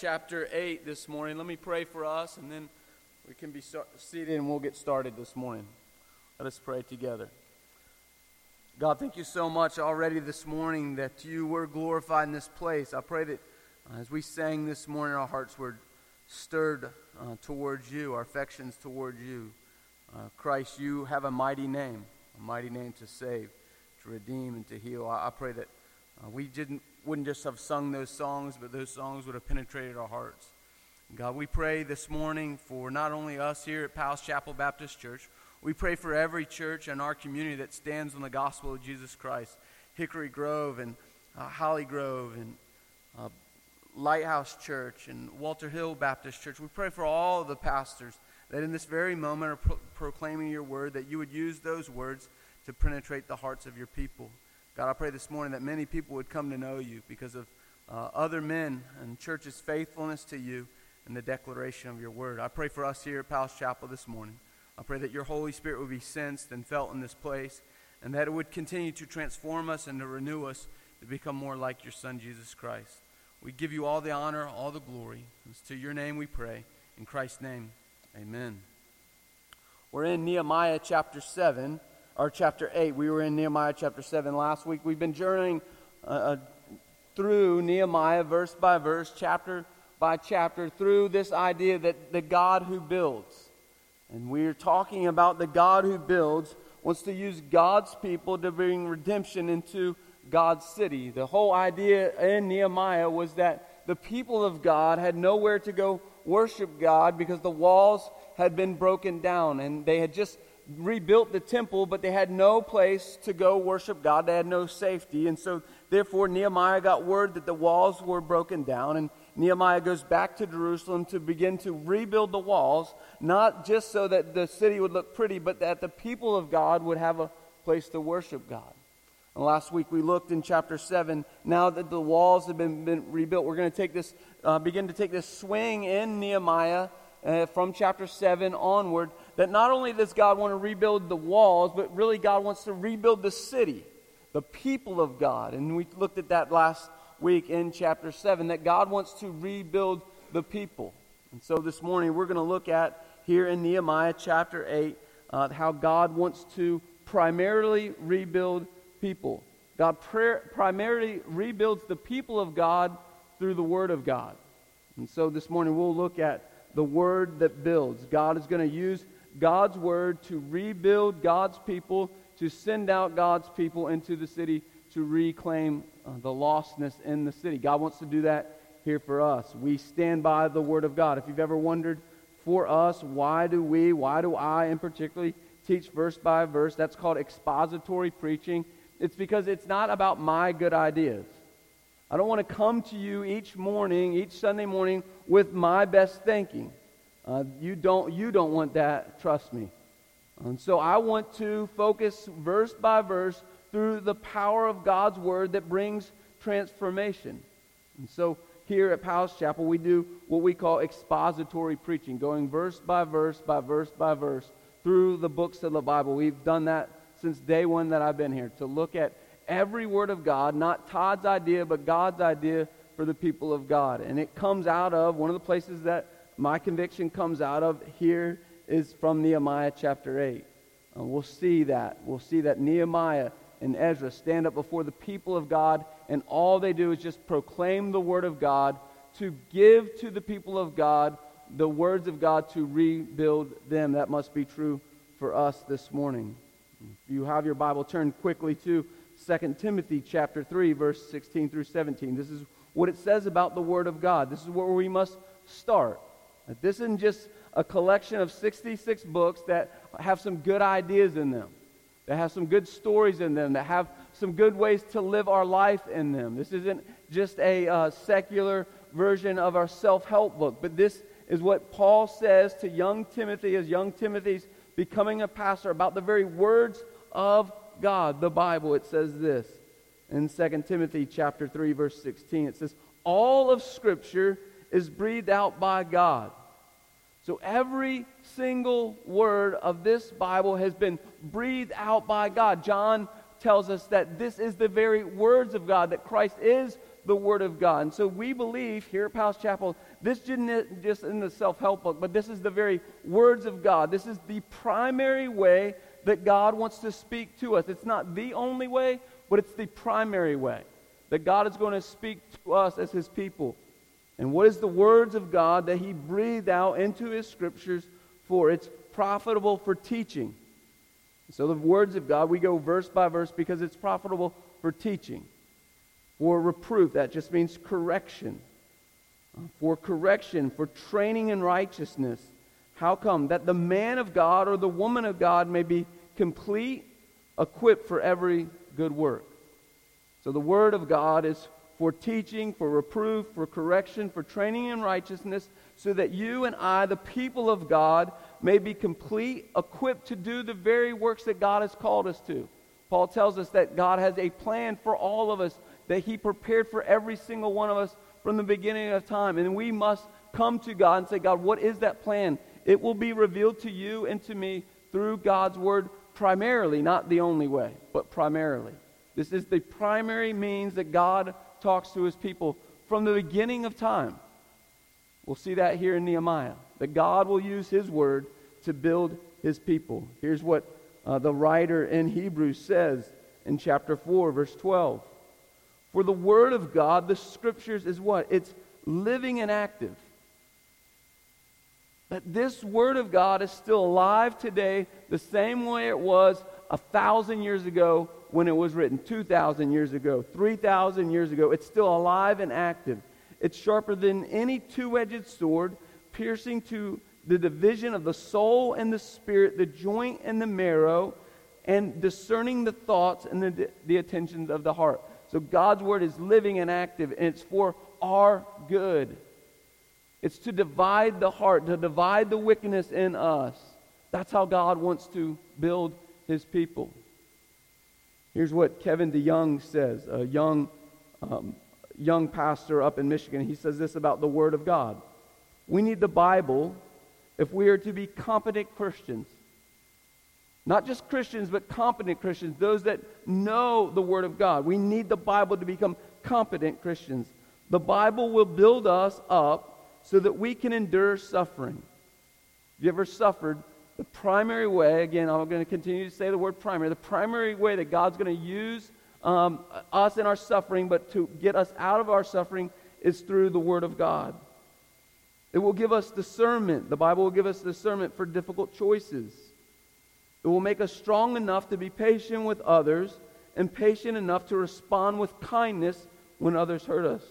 chapter 8 this morning. Let me pray for us, and then we can be seated and we'll get started this morning. Let us pray together. God, thank you so much already this morning that you were glorified in this place. I pray that uh, as we sang this morning, our hearts were stirred uh, towards you, our affections towards you. Uh, Christ, you have a mighty name, a mighty name to save, to redeem, and to heal. I, I pray that uh, we didn't wouldn't just have sung those songs, but those songs would have penetrated our hearts. God, we pray this morning for not only us here at Powell's Chapel Baptist Church, we pray for every church in our community that stands on the gospel of Jesus Christ. Hickory Grove and uh, Holly Grove and uh, Lighthouse Church and Walter Hill Baptist Church. We pray for all of the pastors that in this very moment are pro- proclaiming your word, that you would use those words to penetrate the hearts of your people. God, I pray this morning that many people would come to know you because of uh, other men and church's faithfulness to you and the declaration of your word. I pray for us here at Powell's Chapel this morning. I pray that your Holy Spirit would be sensed and felt in this place and that it would continue to transform us and to renew us to become more like your Son, Jesus Christ. We give you all the honor, all the glory. It's to your name we pray. In Christ's name, amen. We're in Nehemiah chapter 7 or chapter 8. We were in Nehemiah chapter 7 last week. We've been journeying uh, uh, through Nehemiah verse by verse, chapter by chapter, through this idea that the God who builds. And we're talking about the God who builds wants to use God's people to bring redemption into God's city. The whole idea in Nehemiah was that the people of God had nowhere to go worship God because the walls had been broken down and they had just rebuilt the temple, but they had no place to go worship God. They had no safety. And so, therefore, Nehemiah got word that the walls were broken down. And Nehemiah goes back to Jerusalem to begin to rebuild the walls, not just so that the city would look pretty, but that the people of God would have a place to worship God. And last week we looked in chapter 7. Now that the walls have been, been rebuilt, we're going to take this, uh, begin to take this swing in Nehemiah uh, from chapter 7 onward that not only does God want to rebuild the walls, but really God wants to rebuild the city, the people of God. And we looked at that last week in chapter 7, that God wants to rebuild the people. And so this morning we're going to look at here in Nehemiah chapter 8 uh, how God wants to primarily rebuild people. God primarily rebuilds the people of God through the Word of God. And so this morning we'll look at the Word that builds. God is going to use God's word to rebuild God's people, to send out God's people into the city to reclaim uh, the lostness in the city. God wants to do that here for us. We stand by the word of God. If you've ever wondered for us, why do we, why do I in particularly teach verse by verse? That's called expository preaching. It's because it's not about my good ideas. I don't want to come to you each morning, each Sunday morning, with my best thinking. Uh, you, don't, you don't want that, trust me. And so I want to focus verse by verse through the power of God's word that brings transformation. And so here at Powell's Chapel, we do what we call expository preaching, going verse by verse by verse by verse through the books of the Bible. We've done that since day one that I've been here, to look at every word of God, not Todd's idea, but God's idea for the people of God. And it comes out of one of the places that my conviction comes out of here is from Nehemiah chapter 8. Uh, we'll see that. We'll see that Nehemiah and Ezra stand up before the people of God, and all they do is just proclaim the word of God to give to the people of God the words of God to rebuild them. That must be true for us this morning. If you have your Bible, turn quickly to 2 Timothy chapter 3, verse 16 through 17. This is what it says about the Word of God. This is where we must start. This isn't just a collection of 66 books that have some good ideas in them, that have some good stories in them, that have some good ways to live our life in them. This isn't just a uh, secular version of our self help book, but this is what Paul says to young Timothy as young Timothy's becoming a pastor about the very words of God, the Bible. It says this in 2 Timothy chapter 3 verse 16. It says, "All of scripture is breathed out by God so every single word of this Bible has been breathed out by God. John tells us that this is the very words of God, that Christ is the Word of God. And so we believe here at Powell's Chapel, this isn't just in the self help book, but this is the very words of God. This is the primary way that God wants to speak to us. It's not the only way, but it's the primary way that God is going to speak to us as His people. And what is the words of God that He breathed out into His scriptures for? It's profitable for teaching. So the words of God, we go verse by verse because it's profitable for teaching. For reproof, that just means correction. Uh, for correction, for training in righteousness. How come? That the man of God or the woman of God may be complete, equipped for every good work. So the Word of God is for teaching, for reproof, for correction, for training in righteousness, so that you and I, the people of God, may be complete, equipped to do the very works that God has called us to. Paul tells us that God has a plan for all of us, that He prepared for every single one of us from the beginning of time. And we must come to God and say, God, what is that plan? It will be revealed to you and to me through God's Word primarily, not the only way, but primarily. This is the primary means that God talks to his people from the beginning of time. We'll see that here in Nehemiah, that God will use his word to build his people. Here's what uh, the writer in Hebrews says in chapter 4, verse 12. For the word of God, the scriptures, is what? It's living and active. That this word of God is still alive today the same way it was a thousand years ago when it was written 2,000 years ago, 3,000 years ago. It's still alive and active. It's sharper than any two edged sword, piercing to the division of the soul and the spirit, the joint and the marrow, and discerning the thoughts and the, the attentions of the heart. So God's word is living and active, and it's for our good. It's to divide the heart, to divide the wickedness in us. That's how God wants to build his people. Here's what Kevin DeYoung says, a young, um, young pastor up in Michigan. He says this about the Word of God. We need the Bible if we are to be competent Christians. Not just Christians, but competent Christians, those that know the Word of God. We need the Bible to become competent Christians. The Bible will build us up so that we can endure suffering. Have you ever suffered the primary way, again, I'm going to continue to say the word primary, the primary way that God's going to use um, us in our suffering, but to get us out of our suffering, is through the Word of God. It will give us discernment. The Bible will give us discernment for difficult choices. It will make us strong enough to be patient with others and patient enough to respond with kindness when others hurt us.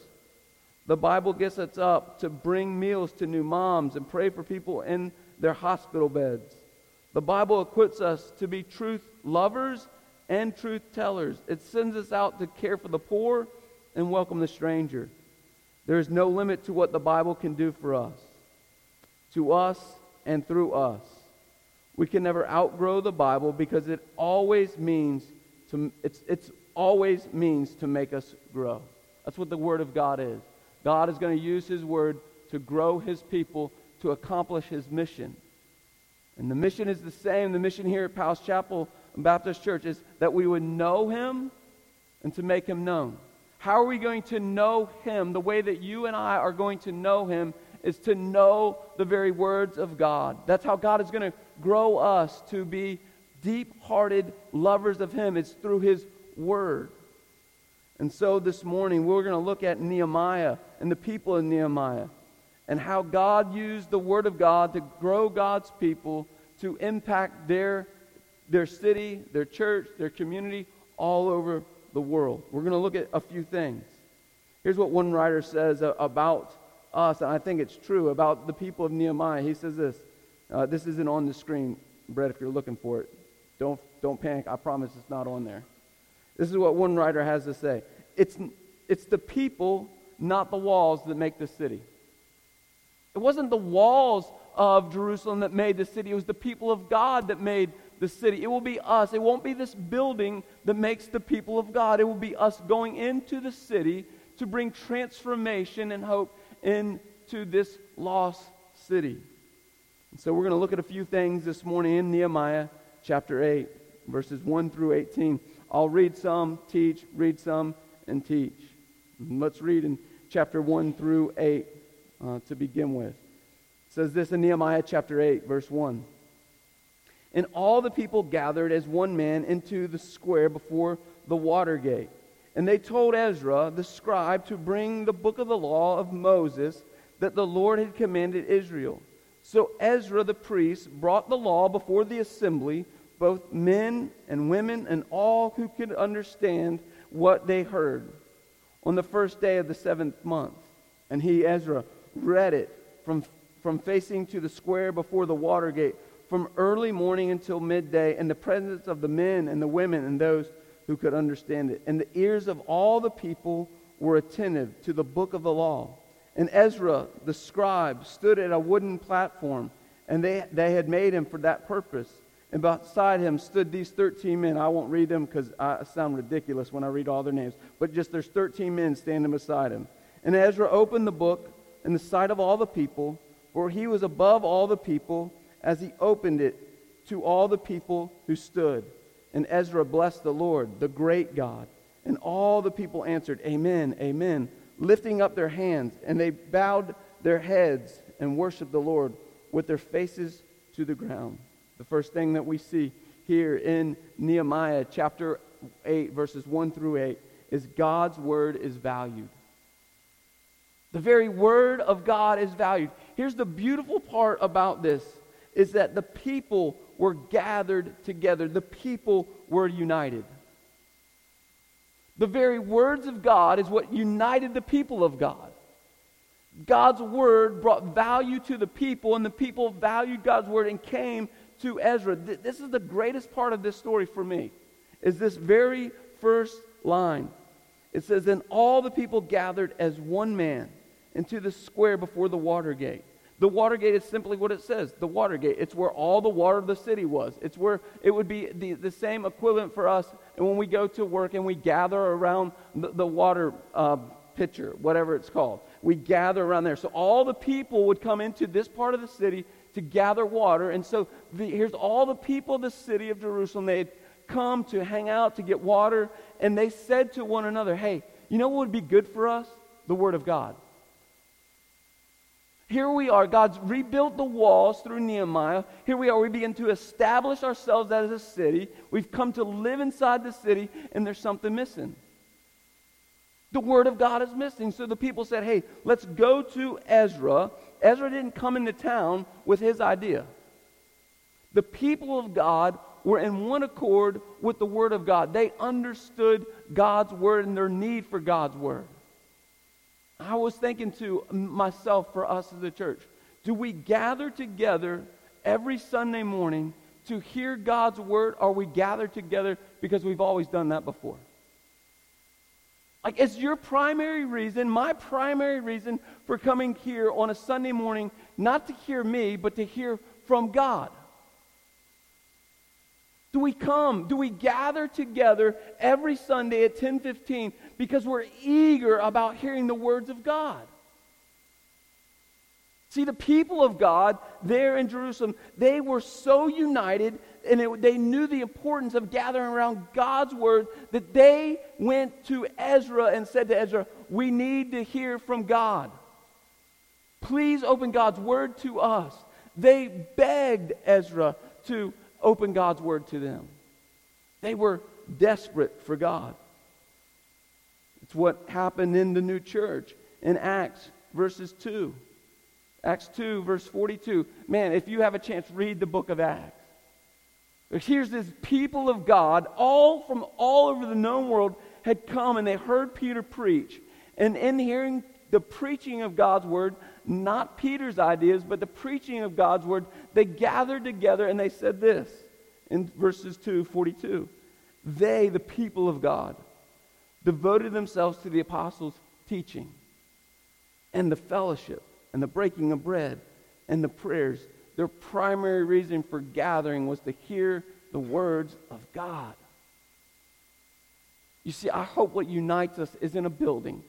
The Bible gets us up to bring meals to new moms and pray for people in their hospital beds. The Bible equips us to be truth lovers and truth tellers. It sends us out to care for the poor and welcome the stranger. There is no limit to what the Bible can do for us, to us and through us. We can never outgrow the Bible because it always means to it's, it's always means to make us grow. That's what the Word of God is. God is going to use His Word to grow His people to accomplish His mission. And the mission is the same. The mission here at Powell's Chapel Baptist Church is that we would know him and to make him known. How are we going to know him? The way that you and I are going to know him is to know the very words of God. That's how God is going to grow us to be deep hearted lovers of him. It's through his word. And so this morning, we're going to look at Nehemiah and the people in Nehemiah and how God used the Word of God to grow God's people to impact their, their city, their church, their community all over the world. We're going to look at a few things. Here's what one writer says about us, and I think it's true about the people of Nehemiah. He says this. Uh, this isn't on the screen, Brett, if you're looking for it. Don't, don't panic. I promise it's not on there. This is what one writer has to say. It's, it's the people, not the walls, that make the city. It wasn't the walls of Jerusalem that made the city, it was the people of God that made the city. It will be us. It won't be this building that makes the people of God. It will be us going into the city to bring transformation and hope into this lost city. And so we're going to look at a few things this morning in Nehemiah chapter 8, verses 1 through 18. I'll read some, teach, read some, and teach. Let's read in chapter 1 through 8 uh, to begin with. It says this in Nehemiah chapter 8, verse 1. And all the people gathered as one man into the square before the water gate. And they told Ezra, the scribe, to bring the book of the law of Moses that the Lord had commanded Israel. So Ezra the priest brought the law before the assembly, both men and women and all who could understand what they heard, on the first day of the seventh month. And he, Ezra, read it from, from facing to the square before the water gate from early morning until midday in the presence of the men and the women and those who could understand it. And the ears of all the people were attentive to the book of the law. And Ezra, the scribe, stood at a wooden platform, and they, they had made him for that purpose. And beside him stood these 13 men. I won't read them because I sound ridiculous when I read all their names. But just there's 13 men standing beside him. And Ezra opened the book in the sight of all the people, for he was above all the people as he opened it to all the people who stood. And Ezra blessed the Lord, the great God. And all the people answered, Amen, Amen, lifting up their hands. And they bowed their heads and worshiped the Lord with their faces to the ground. The first thing that we see here in Nehemiah chapter 8, verses 1 through 8, is God's word is valued. The very word of God is valued. Here's the beautiful part about this is that the people were gathered together. The people were united. The very words of God is what united the people of God. God's word brought value to the people, and the people valued God's word and came to Ezra. This is the greatest part of this story for me, is this very first line. It says, Then all the people gathered as one man into the square before the water gate. The Watergate is simply what it says the Watergate. It's where all the water of the city was. It's where it would be the, the same equivalent for us and when we go to work and we gather around the, the water uh, pitcher, whatever it's called. We gather around there. So all the people would come into this part of the city to gather water. And so the, here's all the people of the city of Jerusalem. They had come to hang out to get water. And they said to one another, hey, you know what would be good for us? The Word of God. Here we are. God's rebuilt the walls through Nehemiah. Here we are. We begin to establish ourselves as a city. We've come to live inside the city, and there's something missing. The Word of God is missing. So the people said, hey, let's go to Ezra. Ezra didn't come into town with his idea. The people of God were in one accord with the Word of God. They understood God's Word and their need for God's Word. I was thinking to myself for us as a church do we gather together every Sunday morning to hear God's word, or we gather together because we've always done that before? Like, it's your primary reason, my primary reason for coming here on a Sunday morning, not to hear me, but to hear from God. Do we come? Do we gather together every Sunday at 10:15 because we're eager about hearing the words of God? See, the people of God there in Jerusalem, they were so united and it, they knew the importance of gathering around God's word that they went to Ezra and said to Ezra, We need to hear from God. Please open God's word to us. They begged Ezra to open God's word to them. They were desperate for God. It's what happened in the new church in Acts verses 2. Acts 2, verse 42. Man, if you have a chance, read the book of Acts. Here's this people of God, all from all over the known world, had come and they heard Peter preach. And in hearing the preaching of God's word, not Peter's ideas, but the preaching of God's word, they gathered together and they said this in verses 2 42. They, the people of God, devoted themselves to the apostles' teaching and the fellowship and the breaking of bread and the prayers. Their primary reason for gathering was to hear the words of God. You see, I hope what unites us isn't a building.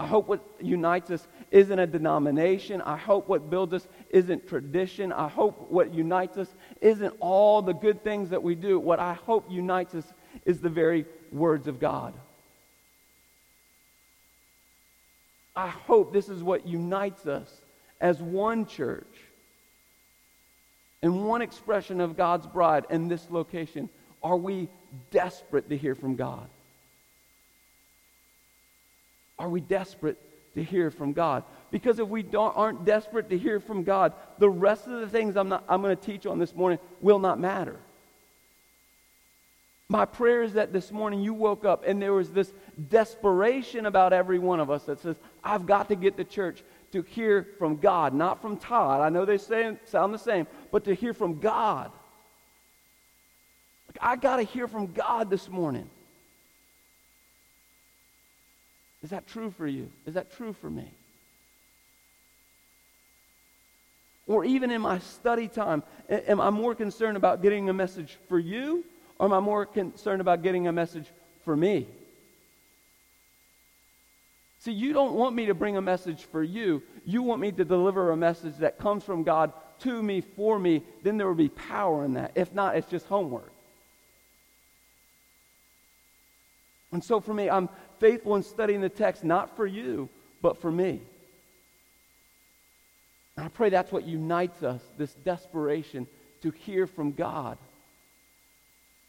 I hope what unites us isn't a denomination. I hope what builds us isn't tradition. I hope what unites us isn't all the good things that we do. What I hope unites us is the very words of God. I hope this is what unites us as one church and one expression of God's bride in this location. Are we desperate to hear from God? Are we desperate to hear from God? Because if we aren't desperate to hear from God, the rest of the things I'm, I'm going to teach on this morning will not matter. My prayer is that this morning you woke up and there was this desperation about every one of us that says, I've got to get to church to hear from God, not from Todd. I know they say, sound the same, but to hear from God. Like, I got to hear from God this morning. Is that true for you? Is that true for me? Or even in my study time, am I more concerned about getting a message for you or am I more concerned about getting a message for me? See, you don't want me to bring a message for you. You want me to deliver a message that comes from God to me, for me. Then there will be power in that. If not, it's just homework. And so for me, I'm faithful in studying the text, not for you, but for me. And I pray that's what unites us this desperation to hear from God.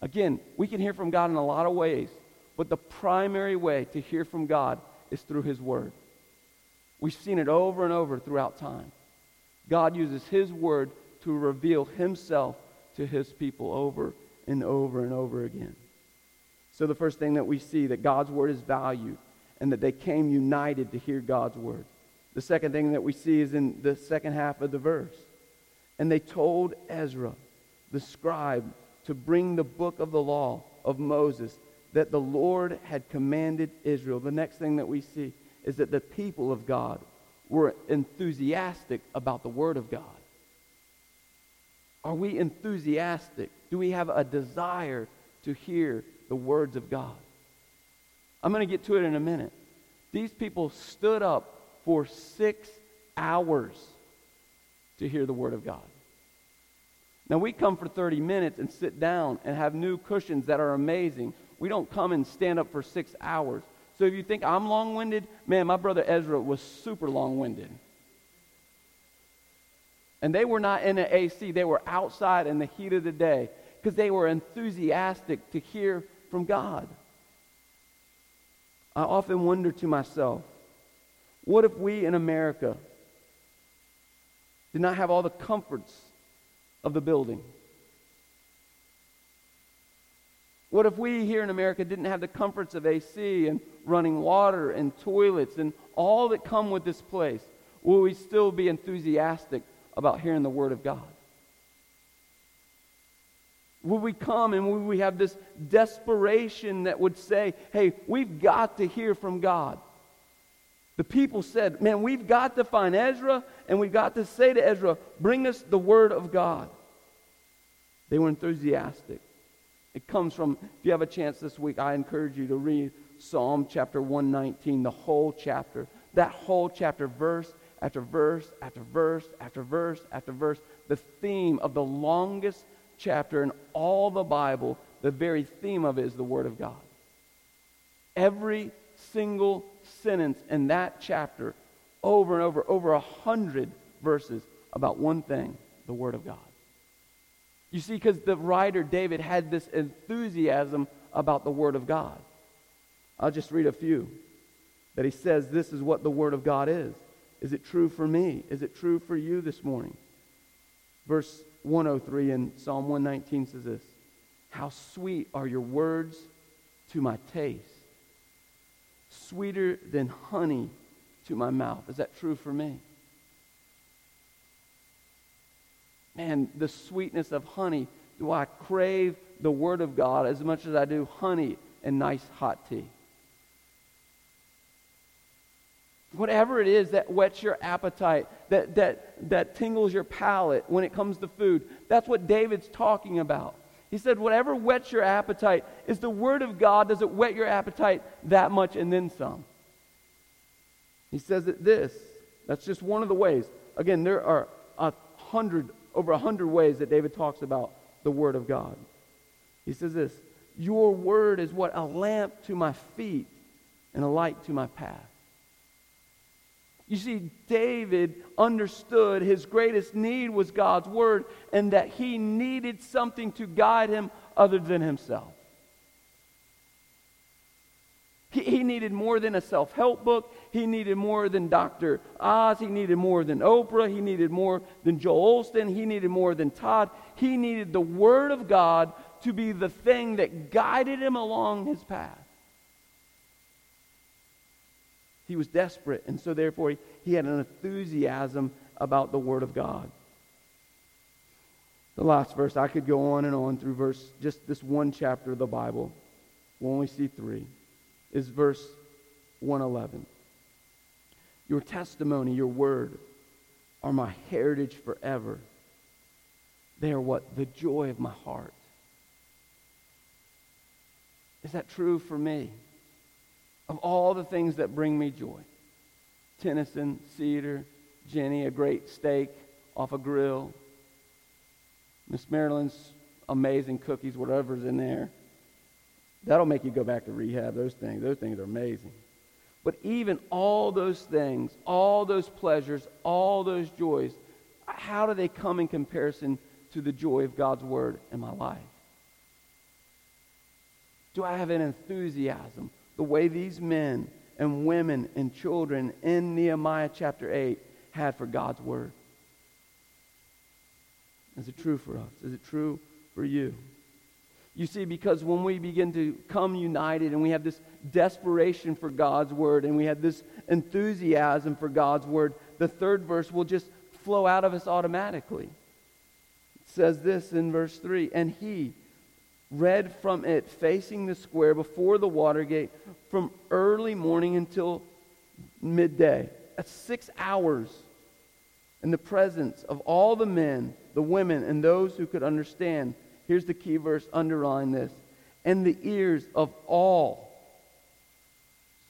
Again, we can hear from God in a lot of ways, but the primary way to hear from God is through His Word. We've seen it over and over throughout time. God uses His Word to reveal Himself to His people over and over and over again. So, the first thing that we see that God's Word is valued and that they came united to hear God's Word. The second thing that we see is in the second half of the verse. And they told Ezra, the scribe, to bring the book of the law of Moses that the Lord had commanded Israel. The next thing that we see is that the people of God were enthusiastic about the Word of God. Are we enthusiastic? Do we have a desire to hear the words of God? I'm going to get to it in a minute. These people stood up for six hours to hear the Word of God. Now, we come for 30 minutes and sit down and have new cushions that are amazing. We don't come and stand up for six hours. So if you think I'm long winded, man, my brother Ezra was super long winded. And they were not in the AC, they were outside in the heat of the day because they were enthusiastic to hear from God. I often wonder to myself, what if we in America did not have all the comforts of the building? What if we here in America didn't have the comforts of AC and running water and toilets and all that come with this place? Will we still be enthusiastic about hearing the Word of God? Will we come and will we have this desperation that would say, hey, we've got to hear from God? The people said, man, we've got to find Ezra and we've got to say to Ezra, bring us the Word of God. They were enthusiastic. It comes from, if you have a chance this week, I encourage you to read Psalm chapter 119, the whole chapter. That whole chapter, verse after verse after verse after verse after verse. The theme of the longest chapter in all the Bible, the very theme of it is the Word of God. Every single sentence in that chapter, over and over, over a hundred verses about one thing the Word of God. You see, because the writer David had this enthusiasm about the Word of God. I'll just read a few. That he says, This is what the Word of God is. Is it true for me? Is it true for you this morning? Verse 103 in Psalm 119 says this How sweet are your words to my taste, sweeter than honey to my mouth. Is that true for me? man, the sweetness of honey. Do I crave the Word of God as much as I do honey and nice hot tea? Whatever it is that whets your appetite, that, that, that tingles your palate when it comes to food, that's what David's talking about. He said, whatever whets your appetite is the Word of God. Does it whet your appetite that much and then some? He says that this, that's just one of the ways. Again, there are a hundred over a hundred ways that David talks about the Word of God. He says this Your Word is what? A lamp to my feet and a light to my path. You see, David understood his greatest need was God's word and that he needed something to guide him other than himself. He, he needed more than a self help book. He needed more than Dr. Oz. He needed more than Oprah. He needed more than Joel Osteen. He needed more than Todd. He needed the Word of God to be the thing that guided him along his path. He was desperate, and so therefore he, he had an enthusiasm about the Word of God. The last verse, I could go on and on through verse, just this one chapter of the Bible. We'll only see three, is verse 111. Your testimony, your word, are my heritage forever. They are what? The joy of my heart. Is that true for me? Of all the things that bring me joy. Tennyson, cedar, Jenny, a great steak off a grill, Miss Marilyn's amazing cookies, whatever's in there. That'll make you go back to rehab, those things. Those things are amazing. But even all those things, all those pleasures, all those joys, how do they come in comparison to the joy of God's Word in my life? Do I have an enthusiasm the way these men and women and children in Nehemiah chapter 8 had for God's word? Is it true for us? Is it true for you? You see, because when we begin to come united and we have this desperation for God's word and we have this enthusiasm for God's word, the third verse will just flow out of us automatically. It says this in verse 3 And he, read from it facing the square before the Watergate from early morning until midday. That's six hours in the presence of all the men, the women, and those who could understand. Here's the key verse, underline this. And the ears of all.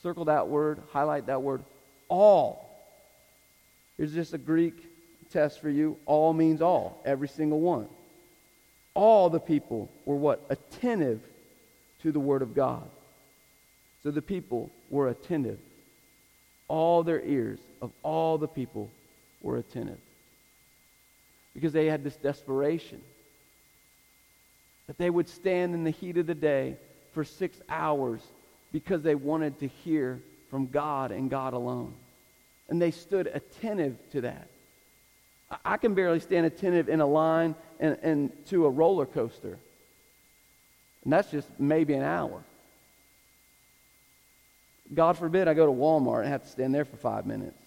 Circle that word, highlight that word, all. Here's just a Greek test for you. All means all, every single one all the people were what? Attentive to the Word of God. So the people were attentive. All their ears of all the people were attentive. Because they had this desperation that they would stand in the heat of the day for six hours because they wanted to hear from God and God alone. And they stood attentive to that. I can barely stand attentive in a line and, to a roller coaster. And that's just maybe an hour. God forbid I go to Walmart and have to stand there for five minutes.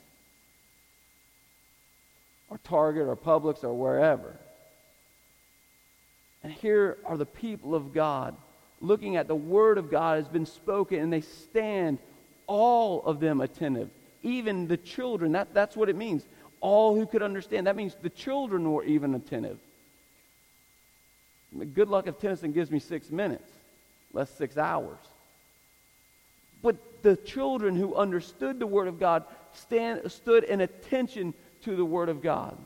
Or Target or Publix or wherever. And here are the people of God looking at the Word of God has been spoken, and they stand, all of them attentive. Even the children, that, that's what it means all who could understand. That means the children were even attentive. Good luck if Tennyson gives me six minutes, less six hours. But the children who understood the Word of God stand, stood in attention to the Word of God.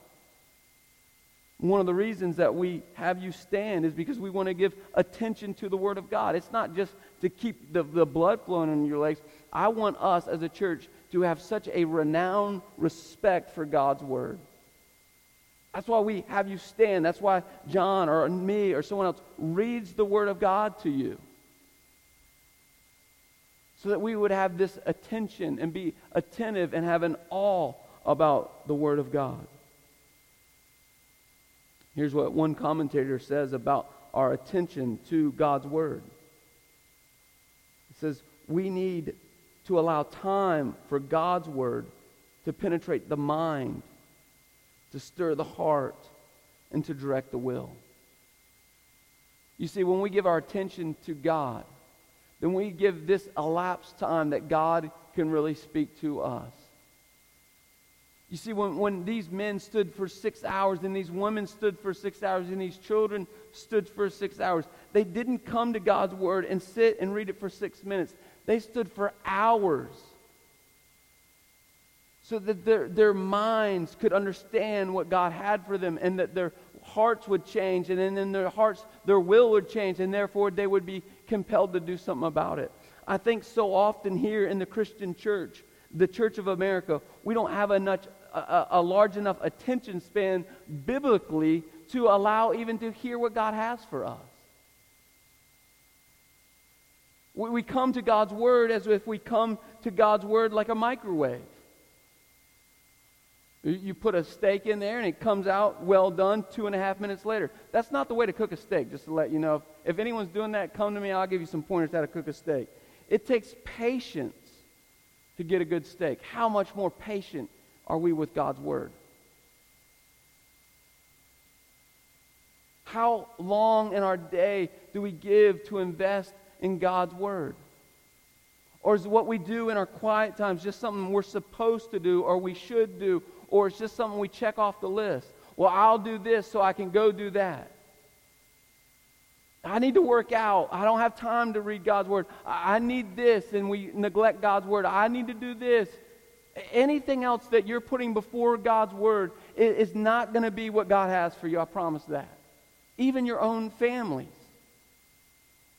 One of the reasons that we have you stand is because we want to give attention to the Word of God. It's not just to keep the, the blood flowing in your legs. I want us as a church to have such a renowned respect for God's Word. That's why we have you stand. That's why John or me or someone else reads the Word of God to you. So that we would have this attention and be attentive and have an awe about the Word of God. Here's what one commentator says about our attention to God's Word. It says, We need to allow time for God's word to penetrate the mind, to stir the heart, and to direct the will. You see, when we give our attention to God, then we give this elapsed time that God can really speak to us. You see, when, when these men stood for six hours, and these women stood for six hours, and these children stood for six hours, they didn't come to God's Word and sit and read it for six minutes. They stood for hours so that their, their minds could understand what God had for them and that their hearts would change and then in their hearts their will would change and therefore they would be compelled to do something about it. I think so often here in the Christian church the Church of America, we don't have a, much, a, a large enough attention span biblically to allow even to hear what God has for us. We, we come to God's Word as if we come to God's Word like a microwave. You put a steak in there and it comes out well done two and a half minutes later. That's not the way to cook a steak, just to let you know. If anyone's doing that, come to me. I'll give you some pointers how to cook a steak. It takes patience to get a good steak. How much more patient are we with God's Word? How long in our day do we give to invest in God's Word? Or is what we do in our quiet times just something we're supposed to do or we should do or it's just something we check off the list. Well, I'll do this so I can go do that. I need to work out. I don't have time to read God's word. I need this, and we neglect God's word. I need to do this. Anything else that you're putting before God's word is not going to be what God has for you. I promise that. Even your own families,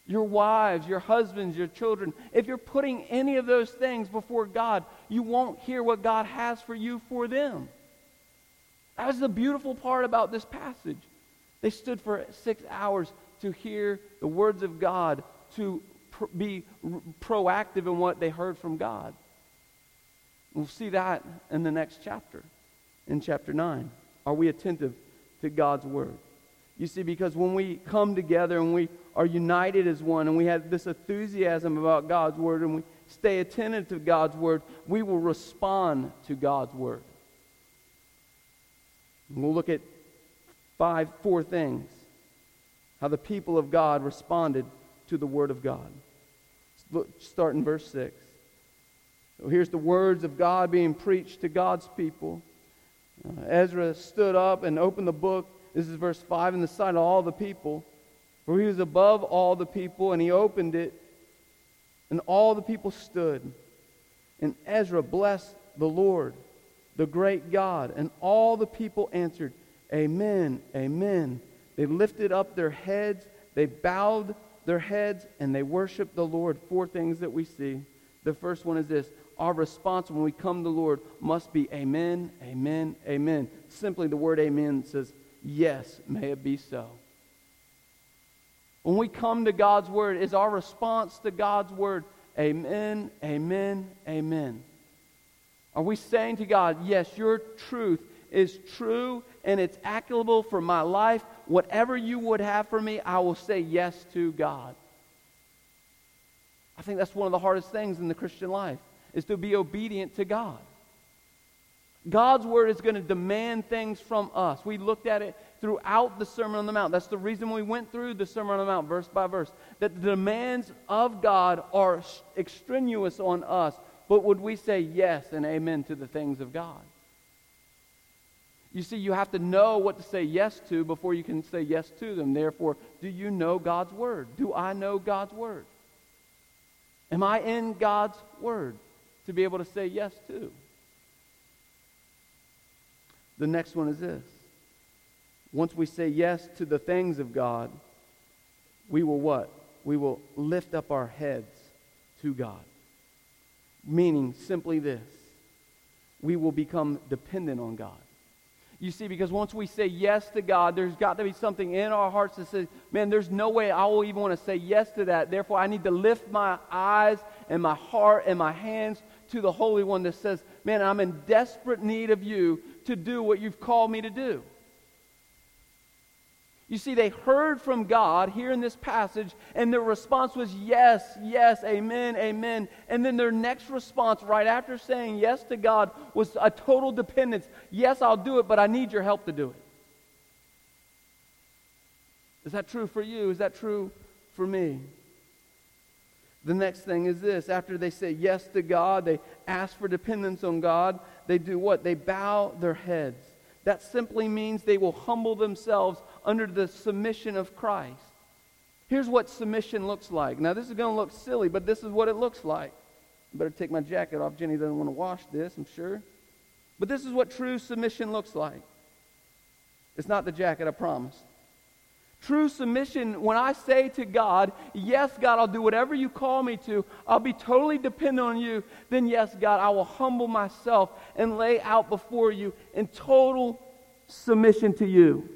your wives, your husbands, your children. If you're putting any of those things before God, you won't hear what God has for you for them. That's the beautiful part about this passage. They stood for six hours to hear the words of God, to pr- be r- proactive in what they heard from God. We'll see that in the next chapter, in chapter 9. Are we attentive to God's word? You see, because when we come together and we are united as one and we have this enthusiasm about God's word and we stay attentive to God's word, we will respond to God's word. And we'll look at five, four things. How the people of God responded to the word of God. Look, start in verse 6. So here's the words of God being preached to God's people. Uh, Ezra stood up and opened the book. This is verse 5 in the sight of all the people. For he was above all the people, and he opened it and all the people stood. And Ezra blessed the Lord, the great God. And all the people answered, Amen, Amen. They lifted up their heads, they bowed their heads, and they worshiped the Lord. Four things that we see. The first one is this our response when we come to the Lord must be Amen, Amen, Amen. Simply the word Amen says, Yes, may it be so. When we come to God's Word, is our response to God's Word, Amen, Amen, Amen? Are we saying to God, Yes, your truth is true and it's applicable for my life? Whatever you would have for me, I will say yes to God. I think that's one of the hardest things in the Christian life, is to be obedient to God. God's word is going to demand things from us. We looked at it throughout the Sermon on the Mount. That's the reason we went through the Sermon on the Mount, verse by verse. That the demands of God are extraneous on us. But would we say yes and amen to the things of God? You see, you have to know what to say yes to before you can say yes to them. Therefore, do you know God's Word? Do I know God's Word? Am I in God's Word to be able to say yes to? The next one is this. Once we say yes to the things of God, we will what? We will lift up our heads to God. Meaning simply this we will become dependent on God. You see, because once we say yes to God, there's got to be something in our hearts that says, man, there's no way I will even want to say yes to that. Therefore, I need to lift my eyes and my heart and my hands to the Holy One that says, man, I'm in desperate need of you to do what you've called me to do. You see, they heard from God here in this passage, and their response was yes, yes, amen, amen. And then their next response, right after saying yes to God, was a total dependence. Yes, I'll do it, but I need your help to do it. Is that true for you? Is that true for me? The next thing is this after they say yes to God, they ask for dependence on God, they do what? They bow their heads. That simply means they will humble themselves under the submission of Christ. Here's what submission looks like. Now, this is going to look silly, but this is what it looks like. I better take my jacket off. Jenny doesn't want to wash this, I'm sure. But this is what true submission looks like. It's not the jacket, I promise. True submission, when I say to God, Yes, God, I'll do whatever you call me to, I'll be totally dependent on you, then yes, God, I will humble myself and lay out before you in total submission to you.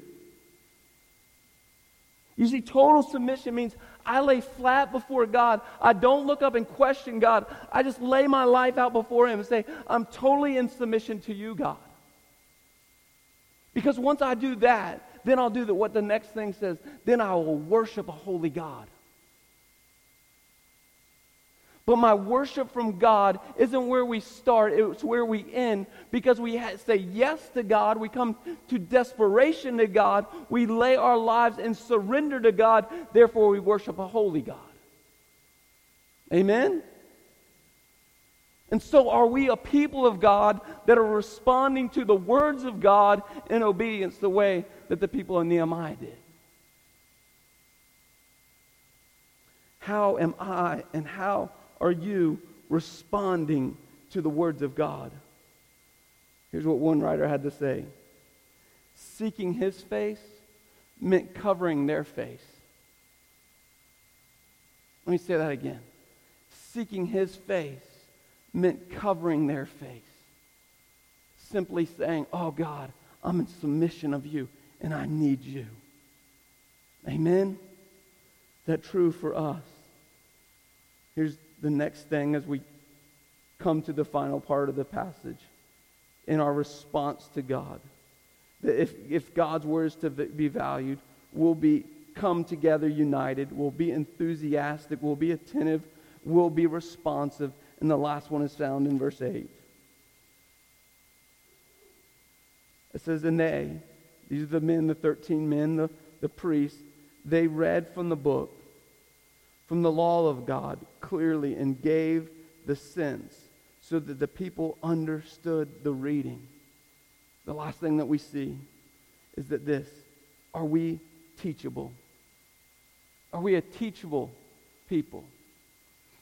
You see, total submission means I lay flat before God. I don't look up and question God. I just lay my life out before Him and say, I'm totally in submission to you, God. Because once I do that, then I'll do the, what the next thing says. Then I will worship a holy God. But my worship from God isn't where we start, it's where we end because we say yes to God. We come to desperation to God. We lay our lives and surrender to God. Therefore, we worship a holy God. Amen? And so, are we a people of God that are responding to the words of God in obedience the way that the people of Nehemiah did? How am I and how are you responding to the words of God? Here's what one writer had to say Seeking his face meant covering their face. Let me say that again. Seeking his face meant covering their face. Simply saying, Oh God, I'm in submission of you and I need you. Amen? Is that true for us? Here's the next thing as we come to the final part of the passage in our response to God. That if, if God's word is to be valued, we'll be come together united, we'll be enthusiastic, we'll be attentive, we'll be responsive. And the last one is found in verse 8. It says, And they, these are the men, the 13 men, the, the priests, they read from the book from the law of God clearly and gave the sense so that the people understood the reading. The last thing that we see is that this are we teachable? Are we a teachable people?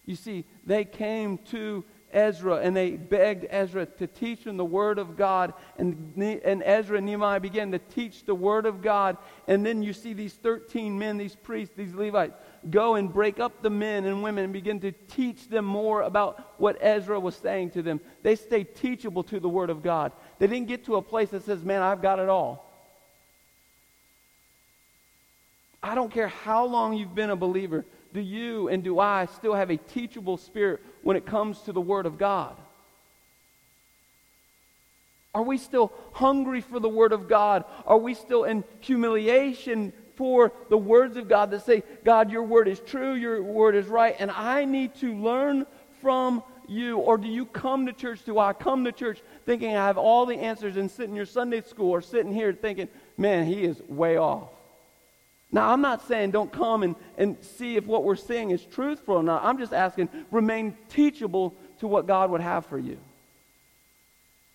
You see, they came to Ezra and they begged Ezra to teach them the Word of God. And, and Ezra and Nehemiah began to teach the Word of God. And then you see these 13 men, these priests, these Levites, go and break up the men and women and begin to teach them more about what Ezra was saying to them. They stayed teachable to the Word of God. They didn't get to a place that says, man, I've got it all. I don't care how long you've been a believer, do you and do I still have a teachable spirit when it comes to the Word of God? Are we still hungry for the Word of God? Are we still in humiliation for the words of God that say, God, your word is true, your word is right, and I need to learn from you? Or do you come to church? Do I come to church thinking I have all the answers and sit in your Sunday school or sitting here thinking, man, he is way off? Now, I'm not saying don't come and, and see if what we're saying is truthful or not. I'm just asking, remain teachable to what God would have for you.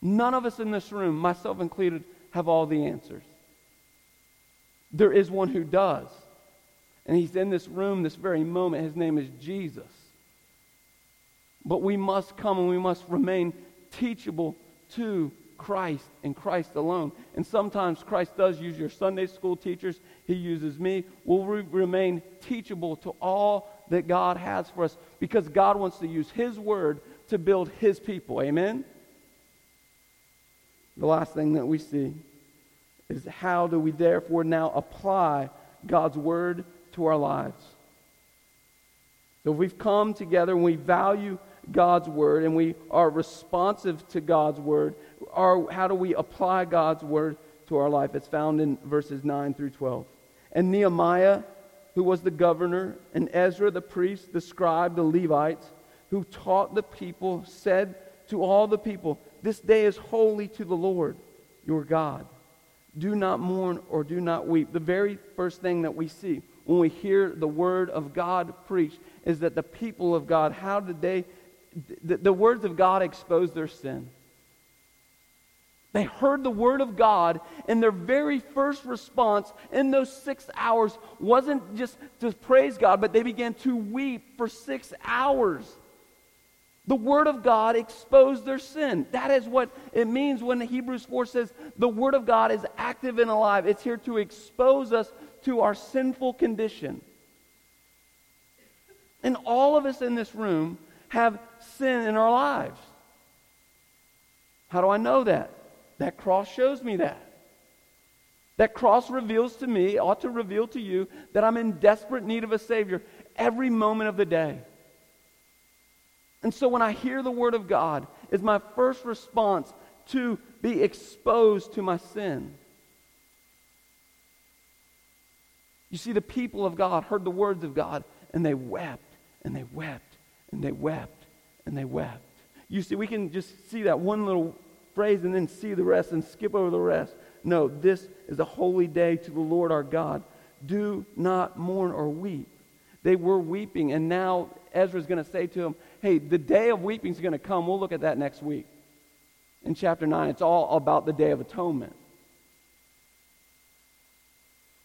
None of us in this room, myself included, have all the answers. There is one who does. And he's in this room this very moment. His name is Jesus. But we must come and we must remain teachable to Christ and Christ alone. And sometimes Christ does use your Sunday school teachers, He uses me. We'll re- remain teachable to all that God has for us because God wants to use His word to build His people. Amen? The last thing that we see is how do we therefore now apply God's word to our lives? So if we've come together and we value God's word and we are responsive to God's word, our, how do we apply God's word to our life? It's found in verses 9 through 12. And Nehemiah, who was the governor, and Ezra the priest, the scribe, the Levites, who taught the people, said to all the people, This day is holy to the Lord your God do not mourn or do not weep. The very first thing that we see when we hear the word of God preached is that the people of God, how did they, the, the words of God expose their sin? They heard the word of God, and their very first response in those six hours wasn't just to praise God, but they began to weep for six hours. The Word of God exposed their sin. That is what it means when Hebrews 4 says the Word of God is active and alive. It's here to expose us to our sinful condition. And all of us in this room have sin in our lives. How do I know that? That cross shows me that. That cross reveals to me, ought to reveal to you, that I'm in desperate need of a Savior every moment of the day. And so when I hear the Word of God, is my first response to be exposed to my sin. You see, the people of God heard the words of God and they wept and they wept and they wept and they wept. You see, we can just see that one little phrase and then see the rest and skip over the rest. No, this is a holy day to the Lord our God. Do not mourn or weep. They were weeping, and now Ezra is going to say to them, Hey, the day of weeping is going to come. We'll look at that next week. In chapter 9, it's all about the Day of Atonement.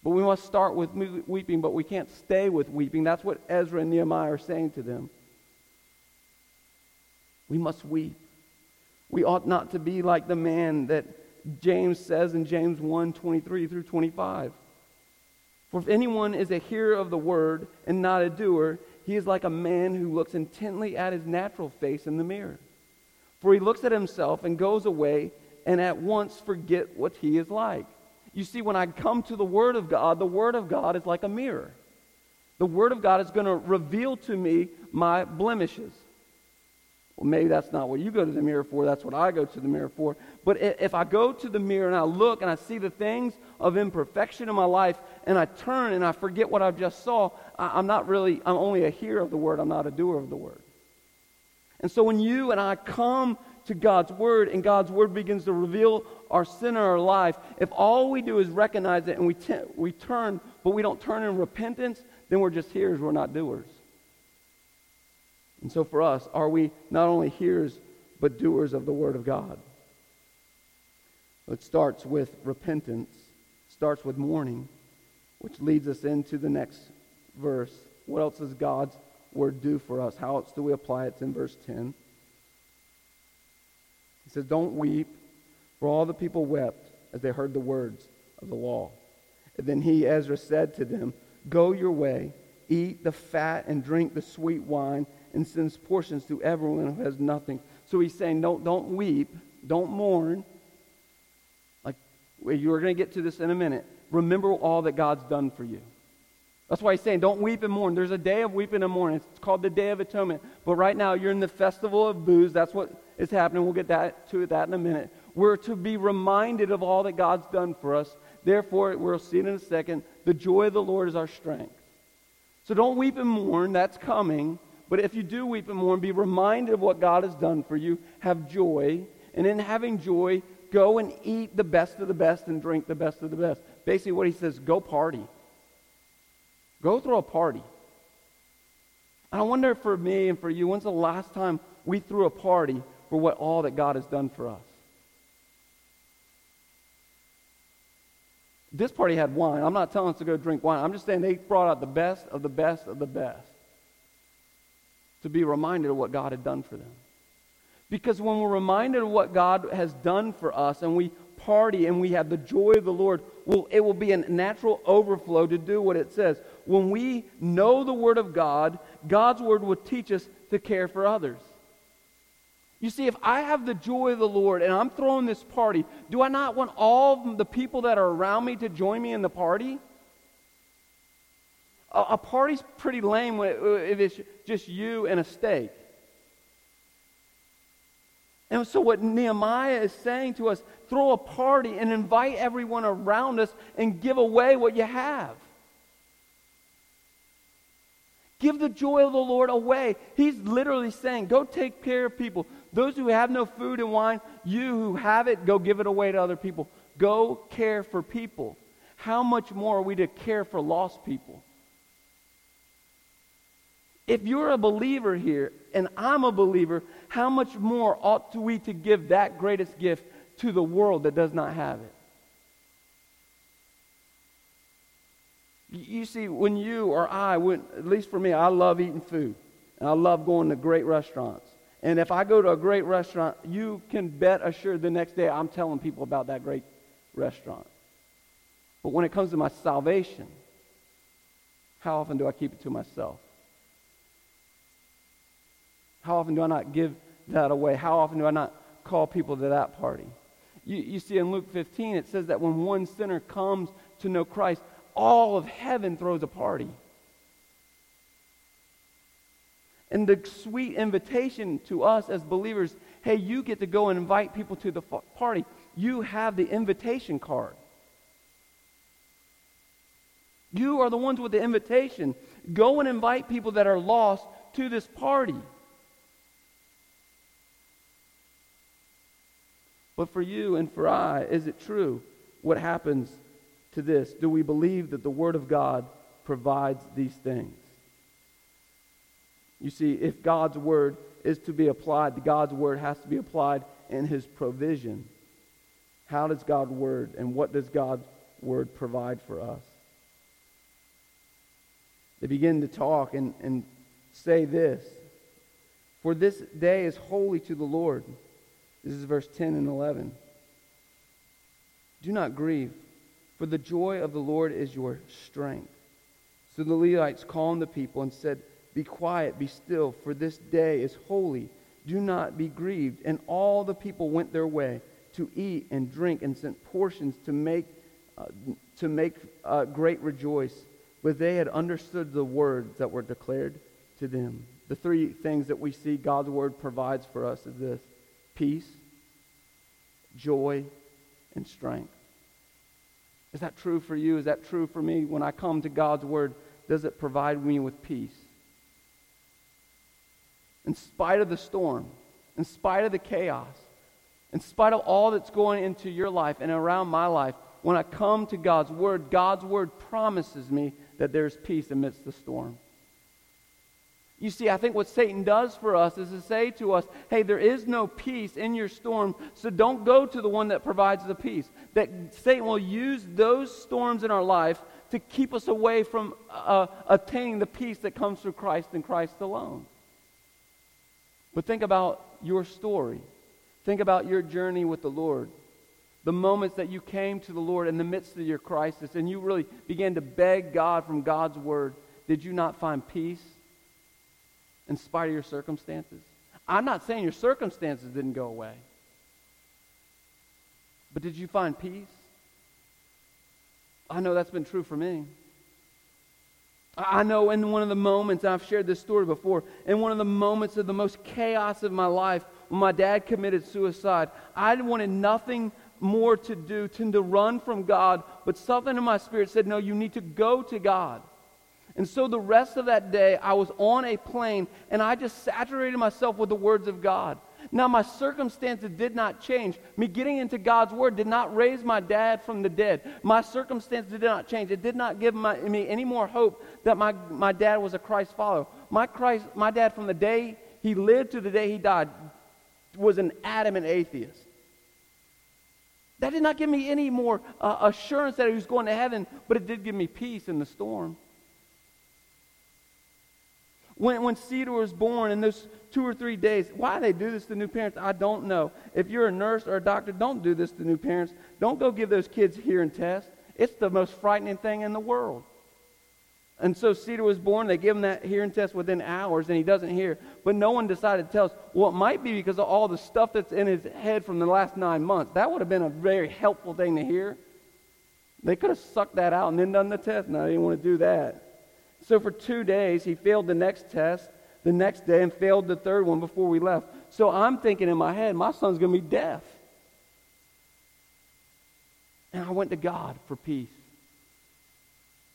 But we must start with weeping, but we can't stay with weeping. That's what Ezra and Nehemiah are saying to them. We must weep. We ought not to be like the man that James says in James 1 23 through 25. For if anyone is a hearer of the word and not a doer, he is like a man who looks intently at his natural face in the mirror. For he looks at himself and goes away and at once forget what he is like. You see, when I come to the Word of God, the Word of God is like a mirror. The Word of God is going to reveal to me my blemishes. Well, maybe that's not what you go to the mirror for. That's what I go to the mirror for. But if I go to the mirror and I look and I see the things of imperfection in my life and I turn and I forget what I just saw, I'm not really, I'm only a hearer of the Word. I'm not a doer of the Word. And so when you and I come to God's Word and God's Word begins to reveal our sin in our life, if all we do is recognize it and we, t- we turn, but we don't turn in repentance, then we're just hearers, we're not doers. And so for us, are we not only hearers, but doers of the Word of God? It starts with repentance, starts with mourning, which leads us into the next verse. What else does God's Word do for us? How else do we apply it? It's in verse 10. He says, Don't weep, for all the people wept as they heard the words of the law. And then he, Ezra, said to them, Go your way, eat the fat and drink the sweet wine, and sends portions to everyone who has nothing. So he's saying, Don't, don't weep, don't mourn. Like, you're going to get to this in a minute. Remember all that God's done for you. That's why he's saying, don't weep and mourn. There's a day of weeping and mourning. It's called the Day of Atonement. But right now, you're in the festival of booths. That's what is happening. We'll get that, to that in a minute. We're to be reminded of all that God's done for us. Therefore, we'll see it in a second. The joy of the Lord is our strength. So don't weep and mourn. That's coming. But if you do weep and mourn, be reminded of what God has done for you. Have joy. And in having joy, go and eat the best of the best and drink the best of the best. Basically, what he says, go party. Go throw a party. And I wonder for me and for you, when's the last time we threw a party for what all that God has done for us? This party had wine. I'm not telling us to go drink wine. I'm just saying they brought out the best of the best of the best to be reminded of what God had done for them. Because when we're reminded of what God has done for us and we party and we have the joy of the Lord, well, it will be a natural overflow to do what it says. When we know the Word of God, God's Word will teach us to care for others. You see, if I have the joy of the Lord and I'm throwing this party, do I not want all the people that are around me to join me in the party? A, a party's pretty lame if it's just you and a steak. And so, what Nehemiah is saying to us throw a party and invite everyone around us and give away what you have. Give the joy of the Lord away. He's literally saying, go take care of people. Those who have no food and wine, you who have it, go give it away to other people. Go care for people. How much more are we to care for lost people? If you're a believer here and I'm a believer, how much more ought we to give that greatest gift to the world that does not have it? You see, when you or I, when, at least for me, I love eating food. And I love going to great restaurants. And if I go to a great restaurant, you can bet assured the next day I'm telling people about that great restaurant. But when it comes to my salvation, how often do I keep it to myself? How often do I not give that away? How often do I not call people to that party? You, you see, in Luke 15, it says that when one sinner comes to know Christ, all of heaven throws a party. And the sweet invitation to us as believers hey, you get to go and invite people to the party. You have the invitation card. You are the ones with the invitation. Go and invite people that are lost to this party. But for you and for I, is it true what happens to this? Do we believe that the Word of God provides these things? You see, if God's Word is to be applied, God's Word has to be applied in His provision. How does God's Word and what does God's Word provide for us? They begin to talk and, and say this For this day is holy to the Lord. This is verse 10 and 11. Do not grieve, for the joy of the Lord is your strength. So the Levites calmed the people and said, Be quiet, be still, for this day is holy. Do not be grieved. And all the people went their way to eat and drink and sent portions to make, uh, to make uh, great rejoice. But they had understood the words that were declared to them. The three things that we see God's word provides for us is this peace, joy, and strength. Is that true for you? Is that true for me? When I come to God's Word, does it provide me with peace? In spite of the storm, in spite of the chaos, in spite of all that's going into your life and around my life, when I come to God's Word, God's Word promises me that there's peace amidst the storm. You see, I think what Satan does for us is to say to us, hey, there is no peace in your storm, so don't go to the one that provides the peace. That Satan will use those storms in our life to keep us away from uh, attaining the peace that comes through Christ and Christ alone. But think about your story. Think about your journey with the Lord. The moments that you came to the Lord in the midst of your crisis and you really began to beg God from God's word. Did you not find peace? In spite of your circumstances. I'm not saying your circumstances didn't go away. But did you find peace? I know that's been true for me. I know in one of the moments, I've shared this story before, in one of the moments of the most chaos of my life, when my dad committed suicide, I wanted nothing more to do than to run from God, but something in my spirit said, No, you need to go to God. And so the rest of that day, I was on a plane and I just saturated myself with the words of God. Now, my circumstances did not change. Me getting into God's word did not raise my dad from the dead. My circumstances did not change. It did not give my, me any more hope that my, my dad was a Christ follower. My, Christ, my dad, from the day he lived to the day he died, was an adamant atheist. That did not give me any more uh, assurance that he was going to heaven, but it did give me peace in the storm. When, when Cedar was born in those two or three days, why they do this to new parents, I don't know. If you're a nurse or a doctor, don't do this to new parents. Don't go give those kids hearing tests. It's the most frightening thing in the world. And so Cedar was born. They give him that hearing test within hours, and he doesn't hear. But no one decided to tell us. Well, it might be because of all the stuff that's in his head from the last nine months. That would have been a very helpful thing to hear. They could have sucked that out and then done the test. No, they didn't want to do that. So for two days, he failed the next test, the next day, and failed the third one before we left. So I'm thinking in my head, my son's going to be deaf. And I went to God for peace.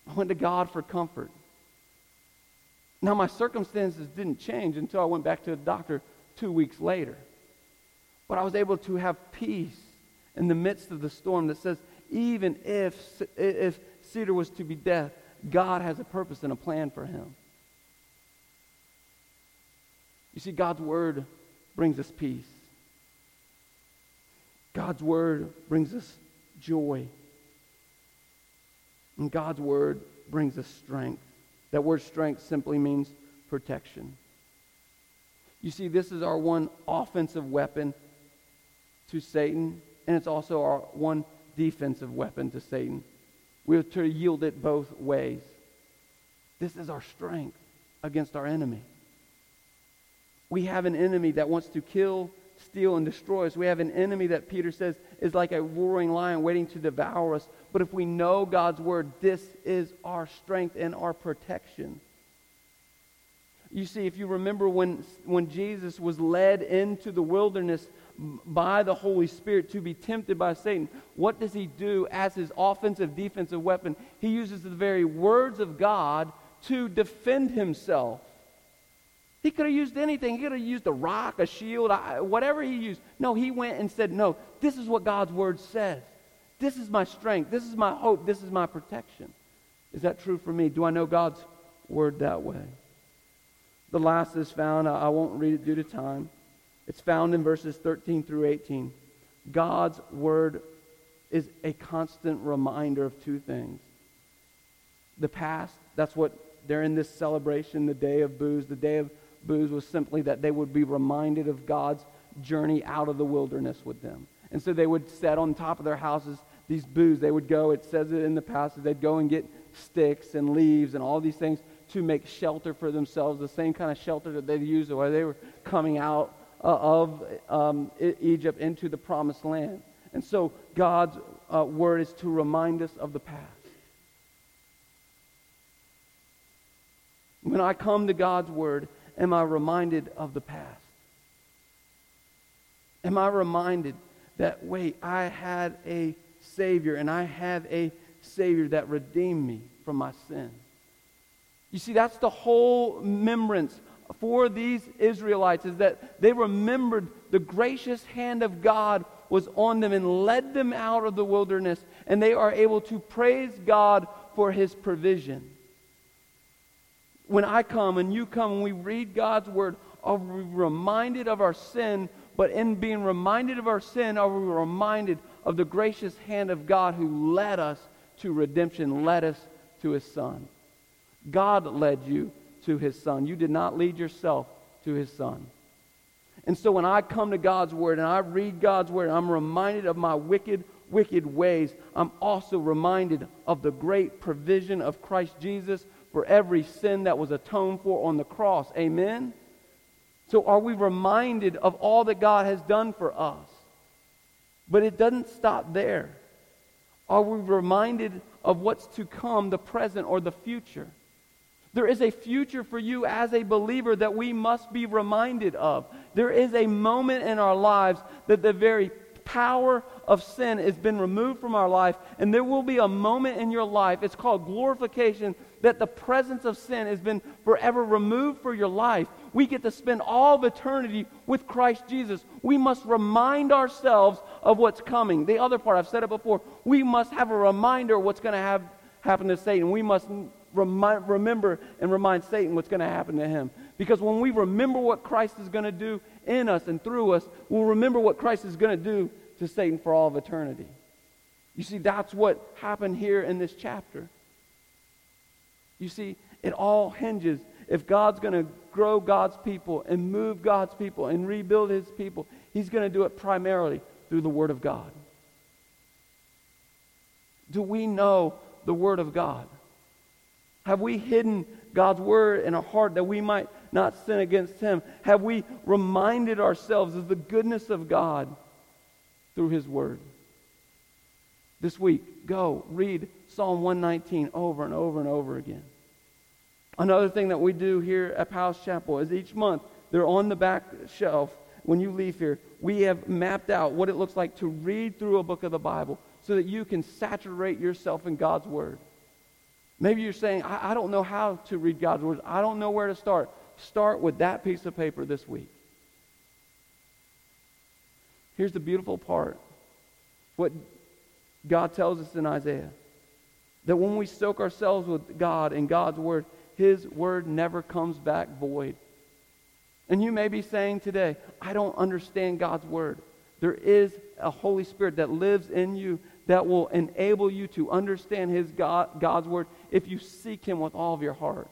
I went to God for comfort. Now, my circumstances didn't change until I went back to the doctor two weeks later. But I was able to have peace in the midst of the storm that says, even if, if Cedar was to be deaf, God has a purpose and a plan for him. You see, God's word brings us peace. God's word brings us joy. And God's word brings us strength. That word strength simply means protection. You see, this is our one offensive weapon to Satan, and it's also our one defensive weapon to Satan. We have to yield it both ways. This is our strength against our enemy. We have an enemy that wants to kill, steal, and destroy us. We have an enemy that Peter says is like a roaring lion waiting to devour us. But if we know God's word, this is our strength and our protection. You see, if you remember when, when Jesus was led into the wilderness by the Holy Spirit to be tempted by Satan, what does he do as his offensive, defensive weapon? He uses the very words of God to defend himself. He could have used anything. He could have used a rock, a shield, whatever he used. No, he went and said, No, this is what God's word says. This is my strength. This is my hope. This is my protection. Is that true for me? Do I know God's word that way? The last is found, I won't read it due to time. It's found in verses 13 through 18. God's word is a constant reminder of two things. The past, that's what they're in this celebration, the day of booths. The day of booths was simply that they would be reminded of God's journey out of the wilderness with them. And so they would set on top of their houses these booths. They would go, it says it in the passage, they'd go and get sticks and leaves and all these things to make shelter for themselves, the same kind of shelter that they'd used while they were coming out of um, Egypt into the promised land. And so God's uh, word is to remind us of the past. When I come to God's word, am I reminded of the past? Am I reminded that, wait, I had a Savior and I have a Savior that redeemed me from my sin? You see, that's the whole remembrance for these Israelites is that they remembered the gracious hand of God was on them and led them out of the wilderness, and they are able to praise God for his provision. When I come and you come and we read God's word, are we reminded of our sin? But in being reminded of our sin, are we reminded of the gracious hand of God who led us to redemption, led us to his son? God led you to his son. You did not lead yourself to his son. And so when I come to God's word and I read God's word, I'm reminded of my wicked, wicked ways. I'm also reminded of the great provision of Christ Jesus for every sin that was atoned for on the cross. Amen? So are we reminded of all that God has done for us? But it doesn't stop there. Are we reminded of what's to come, the present or the future? There is a future for you as a believer that we must be reminded of. There is a moment in our lives that the very power of sin has been removed from our life, and there will be a moment in your life, it's called glorification, that the presence of sin has been forever removed for your life. We get to spend all of eternity with Christ Jesus. We must remind ourselves of what's coming. The other part, I've said it before, we must have a reminder of what's going to have, happen to Satan. We must remember and remind Satan what's going to happen to him. Because when we remember what Christ is going to do in us and through us, we'll remember what Christ is going to do to Satan for all of eternity. You see, that's what happened here in this chapter. You see, it all hinges. If God's going to grow God's people and move God's people and rebuild his people, he's going to do it primarily through the Word of God. Do we know the Word of God? Have we hidden God's word in our heart that we might not sin against him? Have we reminded ourselves of the goodness of God through his word? This week, go read Psalm 119 over and over and over again. Another thing that we do here at Powell's Chapel is each month, they're on the back shelf when you leave here. We have mapped out what it looks like to read through a book of the Bible so that you can saturate yourself in God's Word. Maybe you're saying, I, I don't know how to read God's words. I don't know where to start. Start with that piece of paper this week. Here's the beautiful part. What God tells us in Isaiah. That when we soak ourselves with God and God's word, his word never comes back void. And you may be saying today, I don't understand God's word. There is a Holy Spirit that lives in you that will enable you to understand his God, God's word if you seek him with all of your heart.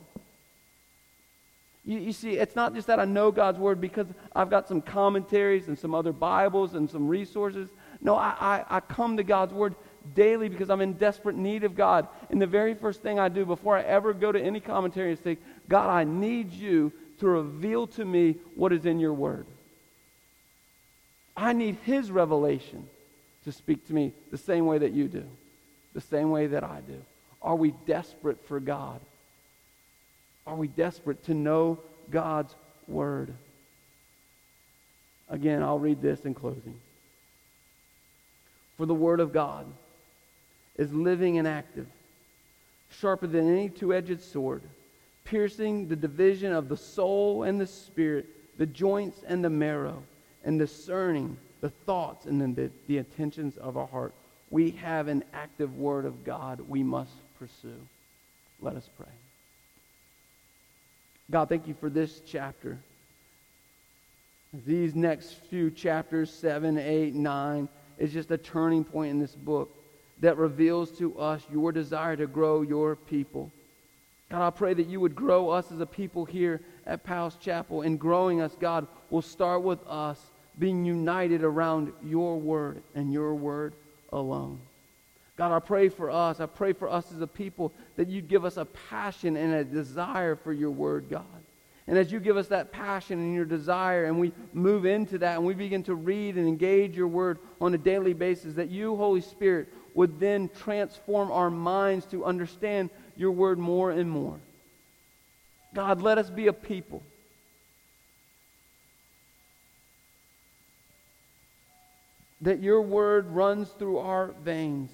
You, you, see, it's not just that I know God's word because I've got some commentaries and some other Bibles and some resources. No, I, I, I come to God's word daily because I'm in desperate need of God. And the very first thing I do before I ever go to any commentary is say, God, I need you to reveal to me what is in your word. I need his revelation to speak to me the same way that you do, the same way that I do. Are we desperate for God? Are we desperate to know God's word? Again, I'll read this in closing. For the word of God is living and active, sharper than any two edged sword, piercing the division of the soul and the spirit, the joints and the marrow, and discerning the thoughts and the, the intentions of our heart. We have an active word of God we must pursue. Let us pray. God, thank you for this chapter. These next few chapters, 7, 8, 9, is just a turning point in this book that reveals to us your desire to grow your people. God, I pray that you would grow us as a people here at Powell's Chapel. And growing us, God, will start with us being united around your word and your word alone. God, I pray for us. I pray for us as a people that you'd give us a passion and a desire for your word, God. And as you give us that passion and your desire, and we move into that and we begin to read and engage your word on a daily basis, that you, Holy Spirit, would then transform our minds to understand your word more and more. God, let us be a people. That your word runs through our veins.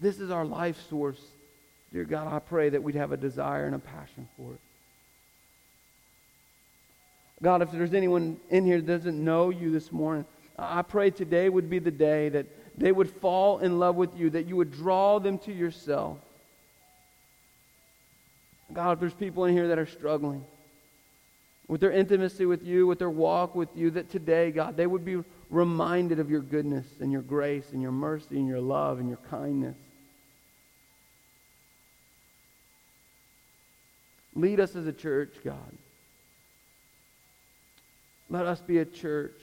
This is our life source. Dear God, I pray that we'd have a desire and a passion for it. God, if there's anyone in here that doesn't know you this morning, I pray today would be the day that they would fall in love with you, that you would draw them to yourself. God, if there's people in here that are struggling with their intimacy with you, with their walk with you, that today, God, they would be reminded of your goodness and your grace and your mercy and your love and your kindness. Lead us as a church, God. Let us be a church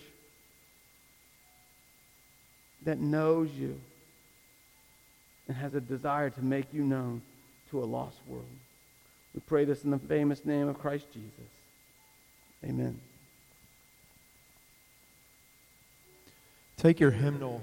that knows you and has a desire to make you known to a lost world. We pray this in the famous name of Christ Jesus. Amen. Take your hymnal